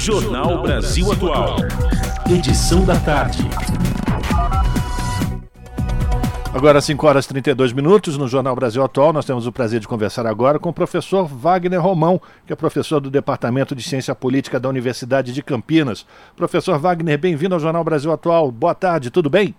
Jornal Brasil Atual. Edição da tarde. Agora, 5 horas e 32 minutos, no Jornal Brasil Atual, nós temos o prazer de conversar agora com o professor Wagner Romão, que é professor do Departamento de Ciência Política da Universidade de Campinas. Professor Wagner, bem-vindo ao Jornal Brasil Atual. Boa tarde, tudo bem?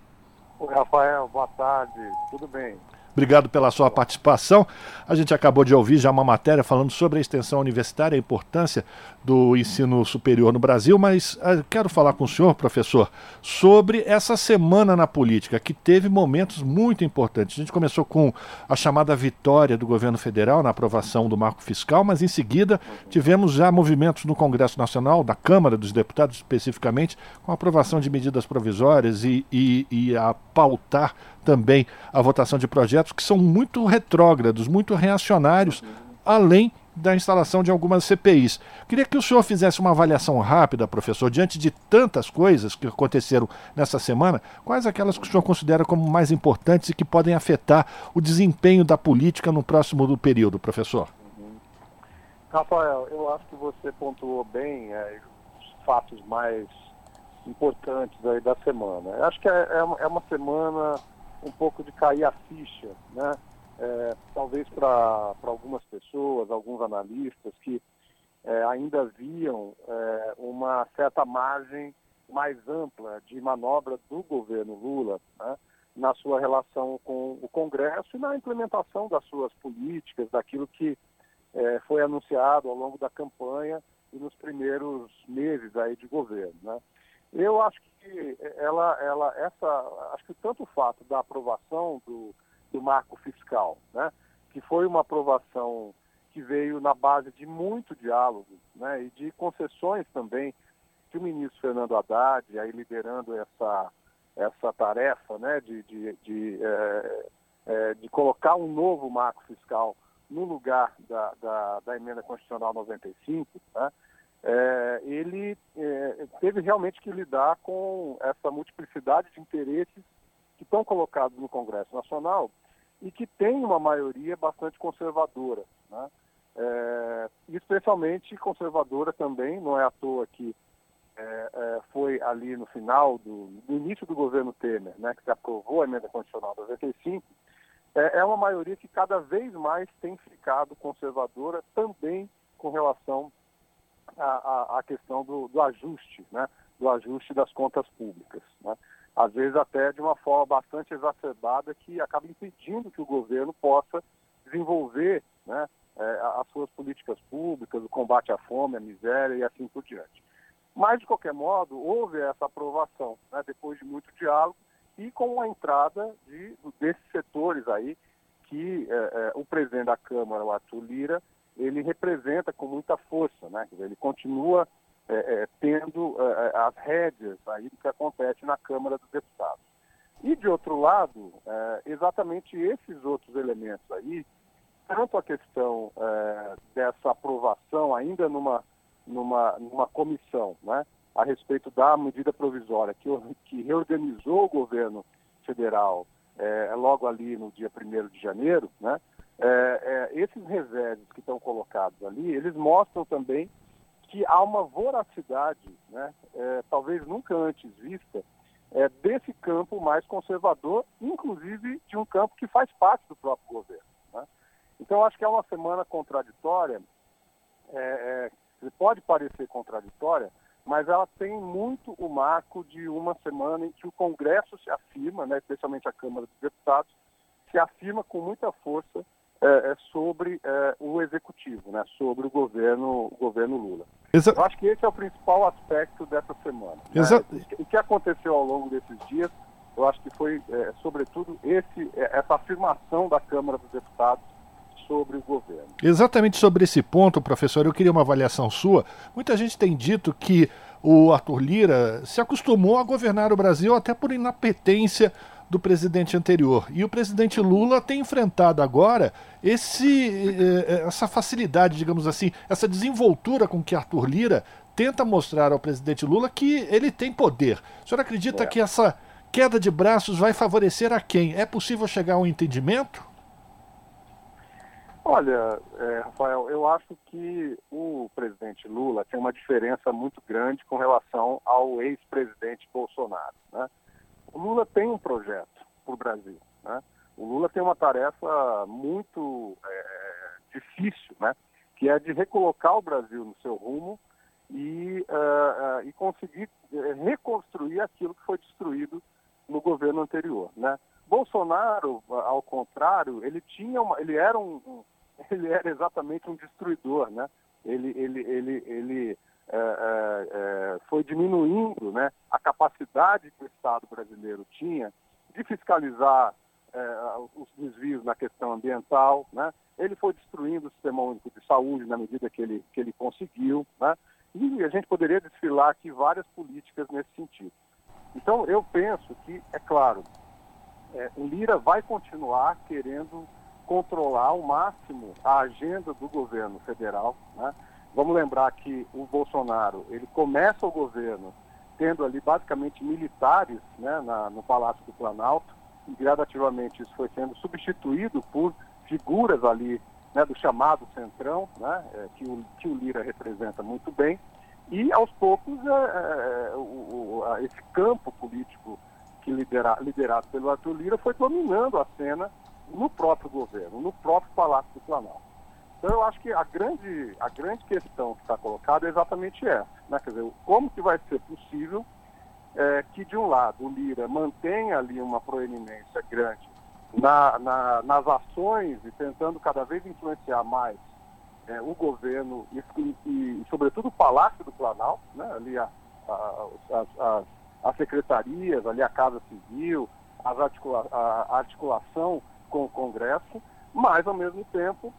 Oi, Rafael, boa tarde, tudo bem. Obrigado pela sua participação. A gente acabou de ouvir já uma matéria falando sobre a extensão universitária, a importância do ensino superior no Brasil, mas uh, quero falar com o senhor, professor, sobre essa semana na política, que teve momentos muito importantes. A gente começou com a chamada vitória do governo federal na aprovação do marco fiscal, mas em seguida tivemos já movimentos no Congresso Nacional, da Câmara dos Deputados especificamente, com a aprovação de medidas provisórias e, e, e a pautar também a votação de projetos que são muito retrógrados, muito reacionários, além da instalação de algumas CPIs. Queria que o senhor fizesse uma avaliação rápida, professor, diante de tantas coisas que aconteceram nessa semana, quais aquelas que o senhor considera como mais importantes e que podem afetar o desempenho da política no próximo período, professor? Rafael, eu acho que você pontuou bem é, os fatos mais importantes aí da semana. Eu acho que é, é uma é semana um pouco de cair a ficha, né? é, talvez para algumas pessoas, alguns analistas que é, ainda viam é, uma certa margem mais ampla de manobra do governo Lula né, na sua relação com o Congresso e na implementação das suas políticas, daquilo que é, foi anunciado ao longo da campanha e nos primeiros meses aí de governo. Né. Eu acho que ela, ela, essa, acho que tanto o fato da aprovação do do marco fiscal, né? que foi uma aprovação que veio na base de muito diálogo né? e de concessões também que o ministro Fernando Haddad, aí liderando essa, essa tarefa né? de, de, de, é, é, de colocar um novo marco fiscal no lugar da, da, da emenda constitucional 95, né? É, ele é, teve realmente que lidar com essa multiplicidade de interesses que estão colocados no Congresso Nacional e que tem uma maioria bastante conservadora, né? É, especialmente conservadora também, não é à toa que é, é, foi ali no final do início do governo Temer, né, que se aprovou a emenda constitucional 95, é, é uma maioria que cada vez mais tem ficado conservadora também com relação à, à questão do, do ajuste, né, do ajuste das contas públicas. Né? às vezes até de uma forma bastante exacerbada, que acaba impedindo que o governo possa desenvolver né, é, as suas políticas públicas, o combate à fome, à miséria e assim por diante. Mas, de qualquer modo, houve essa aprovação, né, depois de muito diálogo, e com a entrada de, desses setores aí, que é, é, o presidente da Câmara, o Arthur Lira, ele representa com muita força, né? Ele continua é, é, tendo é, é, as rédeas aí do que acontece na Câmara dos Deputados. E, de outro lado, é, exatamente esses outros elementos aí, tanto a questão é, dessa aprovação ainda numa, numa, numa comissão, né, a respeito da medida provisória que, que reorganizou o governo federal logo ali no dia 1 de janeiro, né, é, é, esses reserves que estão colocados ali, eles mostram também que há uma voracidade, né, é, talvez nunca antes vista, é, desse campo mais conservador, inclusive de um campo que faz parte do próprio governo. Né? Então, acho que é uma semana contraditória, é, é, pode parecer contraditória, mas ela tem muito o marco de uma semana em que o Congresso se afirma, né, especialmente a Câmara dos Deputados, se afirma com muita força é, é sobre é, o executivo, né, sobre o governo, o governo Lula. Exa eu acho que esse é o principal aspecto dessa semana. Né? O que aconteceu ao longo desses dias, eu acho que foi, é, sobretudo, esse, é, essa afirmação da Câmara dos Deputados sobre o governo. Exatamente sobre esse ponto, professor, eu queria uma avaliação sua. Muita gente tem dito que o Arthur Lira se acostumou a governar o Brasil até por inapetência do presidente anterior. E o presidente Lula tem enfrentado agora esse, eh, eh, essa facilidade, digamos assim, essa desenvoltura com que Arthur Lira tenta mostrar ao presidente Lula que ele tem poder. O senhor acredita é. que essa queda de braços vai favorecer a quem? É possível chegar a um entendimento? Olha, é, Rafael, eu acho que o presidente Lula tem uma diferença muito grande com relação ao ex-presidente Bolsonaro. Né? O Lula tem um projeto para o Brasil. Né? O Lula tem uma tarefa muito é, difícil, né? que é de recolocar o Brasil no seu rumo e, uh, uh, e conseguir uh, reconstruir aquilo que foi destruído no governo anterior. Né? Bolsonaro, ao contrário, ele tinha uma, ele era um, ele era exatamente um destruidor, né? Ele, ele, ele, ele é, é, é, foi diminuindo né, a capacidade que o Estado brasileiro tinha de fiscalizar é, os desvios na questão ambiental, né? Ele foi destruindo o sistema único de saúde na medida que ele, que ele conseguiu, né? E a gente poderia desfilar aqui várias políticas nesse sentido. Então, eu penso que, é claro, é, o Lira vai continuar querendo controlar ao máximo a agenda do governo federal. Né? Vamos lembrar que o Bolsonaro ele começa o governo tendo ali basicamente militares né, na, no Palácio do Planalto e gradativamente isso foi sendo substituído por figuras ali né, do chamado centrão, né, é, que, o, que o Lira representa muito bem e aos poucos é, é, o, o, esse campo político que lidera, liderado pelo Arthur Lira foi dominando a cena no próprio governo, no próprio Palácio do Planalto. Então eu acho que a grande, a grande questão que está colocada é exatamente essa, né? quer dizer, como que vai ser possível é, que de um lado o Lira mantenha ali uma proeminência grande na, na, nas ações e tentando cada vez influenciar mais é, o governo e, e, e, sobretudo o Palácio do Planalto, né? ali a, a, a, as secretarias, ali a Casa Civil, as articula, a articulação com o Congresso, mas, ao mesmo tempo,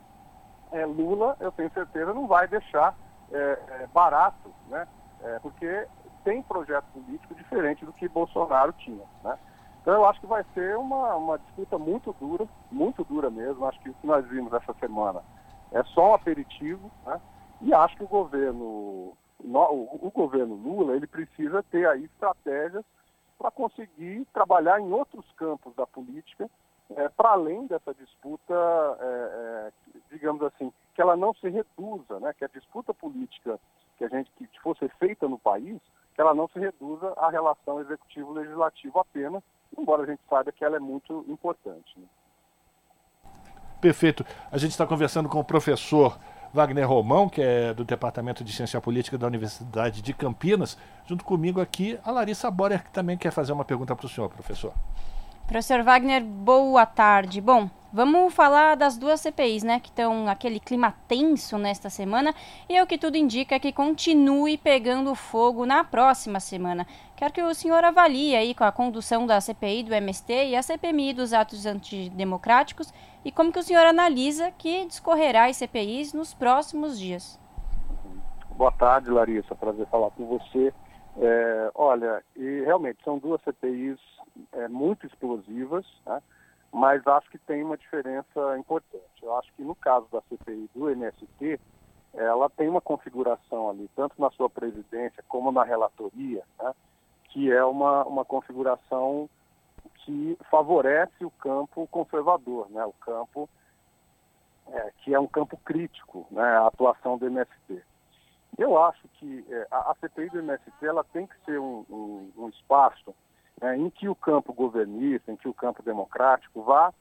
é, Lula, eu tenho certeza, não vai deixar é, é, barato, né? É, porque tem projeto político diferente do que Bolsonaro tinha. Né? Então, eu acho que vai ser uma, uma disputa muito dura, muito dura mesmo. Acho que o que nós vimos essa semana é só um aperitivo, né? e acho que o governo, o, o governo Lula, ele precisa ter aí estratégias para conseguir trabalhar em outros campos da política é, para além dessa disputa, é, é, digamos assim, que ela não se reduza, né? que a disputa política que a gente que fosse feita no país, que ela não se reduza à relação executivo-legislativo apenas, embora a gente saiba que ela é muito importante. Né? Perfeito. A gente está conversando com o professor Wagner Romão, que é do Departamento de Ciência Política da Universidade de Campinas. Junto comigo aqui, a Larissa Borer, que também quer fazer uma pergunta para o senhor, professor. Professor Wagner, boa tarde. Bom, vamos falar das duas CPIs, né, que estão aquele clima tenso nesta semana e é o que tudo indica que continue pegando fogo na próxima semana. Quero que o senhor avalie aí com a condução da CPI do MST e a CPMI dos atos antidemocráticos e como que o senhor analisa que discorrerá as CPIs nos próximos dias. Boa tarde, Larissa. Prazer falar com você. É, olha, realmente são duas CPIs é, muito explosivas, né? mas acho que tem uma diferença importante. Eu acho que no caso da CPI do MST, ela tem uma configuração ali, tanto na sua presidência como na relatoria, né? que é uma, uma configuração que favorece o campo conservador, né? o campo é, que é um campo crítico, né? a atuação do MST. Eu acho que é, a, CPI do MST ela tem que ser um, um, um espaço é, em que o campo governista, em que o campo democrático vá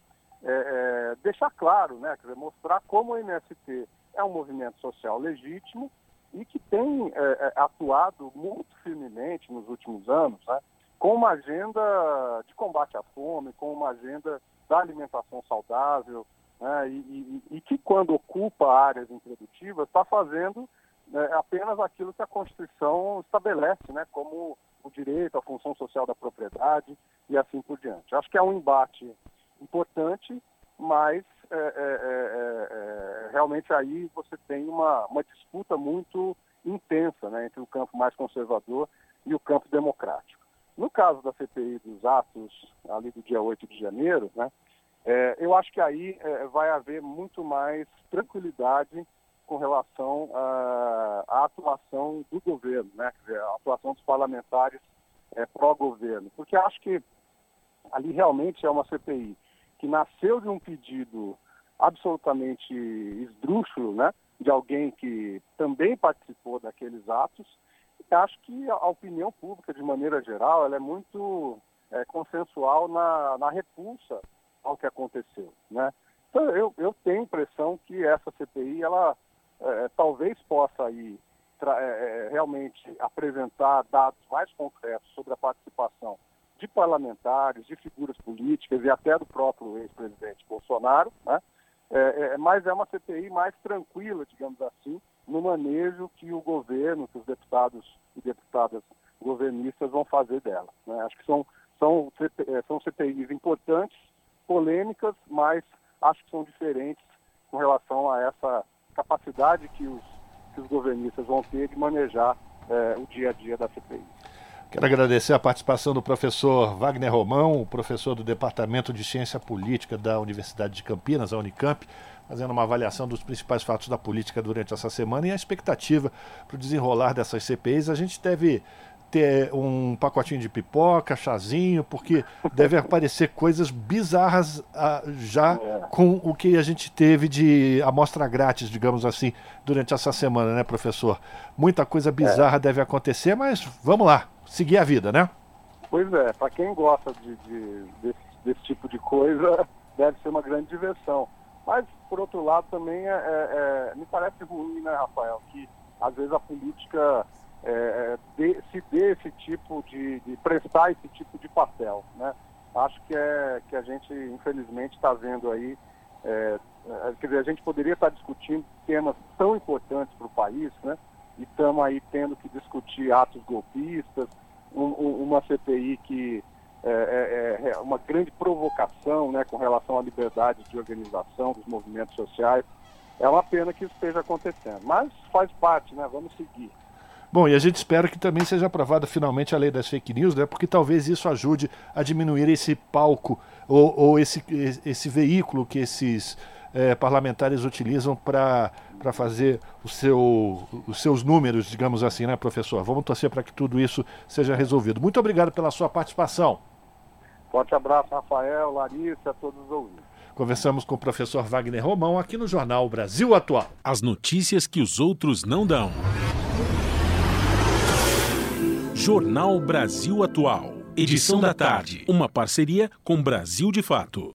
é, é, deixar claro, né, quer dizer, mostrar como o MST é um movimento social legítimo e que tem é, é, atuado muito firmemente nos últimos anos, né, com uma agenda de combate à fome, com uma agenda da alimentação saudável, né, e, e, e, que quando ocupa áreas improdutivas está fazendo né, apenas aquilo que a Constituição estabelece, né, como o direito, a função social da propriedade e assim por diante. Acho que é um embate importante, mas é, é, é, é, realmente aí você tem uma, uma disputa muito intensa né, entre o campo mais conservador e o campo democrático. No caso da CPI dos atos ali do dia 8 de janeiro, né, é, eu acho que aí é, vai haver muito mais tranquilidade com relação à, à atuação do governo, né? A atuação dos parlamentares é, pró-governo. Porque acho que ali realmente é uma CPI que nasceu de um pedido absolutamente esdrúxulo, né? De alguém que também participou daqueles atos. E acho que a opinião pública, de maneira geral, ela é muito é, consensual na, na repulsa ao que aconteceu, né? Então, eu, eu tenho a impressão que essa CPI, ela é, talvez possa aí é, é, realmente apresentar dados mais concretos sobre a participação de parlamentares, de figuras políticas e até do próprio ex-presidente Bolsonaro, né? É, é, mas é uma CPI mais tranquila, digamos assim, no manejo que o governo, que os deputados e deputadas governistas vão fazer dela. Né? Acho que são, são, é, são CPIs importantes, polêmicas, mas acho que são diferentes com relação a essa capacidade que os, que os governistas vão ter de manejar é, o dia a dia da CPI. Quero agradecer a participação do professor Wagner Romão, professor do Departamento de Ciência Política da Universidade de Campinas, a Unicamp, fazendo uma avaliação dos principais fatos da política durante essa semana e a expectativa para o desenrolar dessas CPIs. A gente deve ter um pacotinho de pipoca, chazinho, porque deve aparecer coisas bizarras ah, já é. com o que a gente teve de amostra grátis, digamos assim, durante essa semana, né, professor? Muita coisa bizarra é. deve acontecer, mas vamos lá, seguir a vida, né? Pois é, para quem gosta de, de desse, desse, tipo de coisa, deve ser uma grande diversão. Mas, por outro lado, também é, é, é me parece ruim, né, Rafael, que às vezes a política é, é, de, se dê esse tipo de, de, prestar esse tipo de papel, né? Acho que é que a gente infelizmente está vendo aí, é, é, quer dizer, a gente poderia estar tá discutindo temas tão importantes para o país, né? E estamos aí tendo que discutir atos golpistas, um, um, uma CPI que é, é, é, uma grande provocação, né, com relação à liberdade de organização dos movimentos sociais. É uma pena que isso esteja acontecendo, mas faz parte, né? Vamos seguir. Bom, e a gente espera que também seja aprovada finalmente a lei das fake news, né? Porque talvez isso ajude a diminuir esse palco ou, ou esse, esse veículo que esses é, parlamentares utilizam para fazer o seu, os seus números, digamos assim, né, professor? Vamos torcer para que tudo isso seja resolvido. Muito obrigado pela sua participação. Forte abraço, Rafael, Larissa, a todos os ouvintes. Conversamos com o professor Wagner Romão aqui no Jornal Brasil Atual. As notícias que os outros não dão. Jornal Brasil Atual. Edição da tarde. Uma parceria com Brasil de Fato.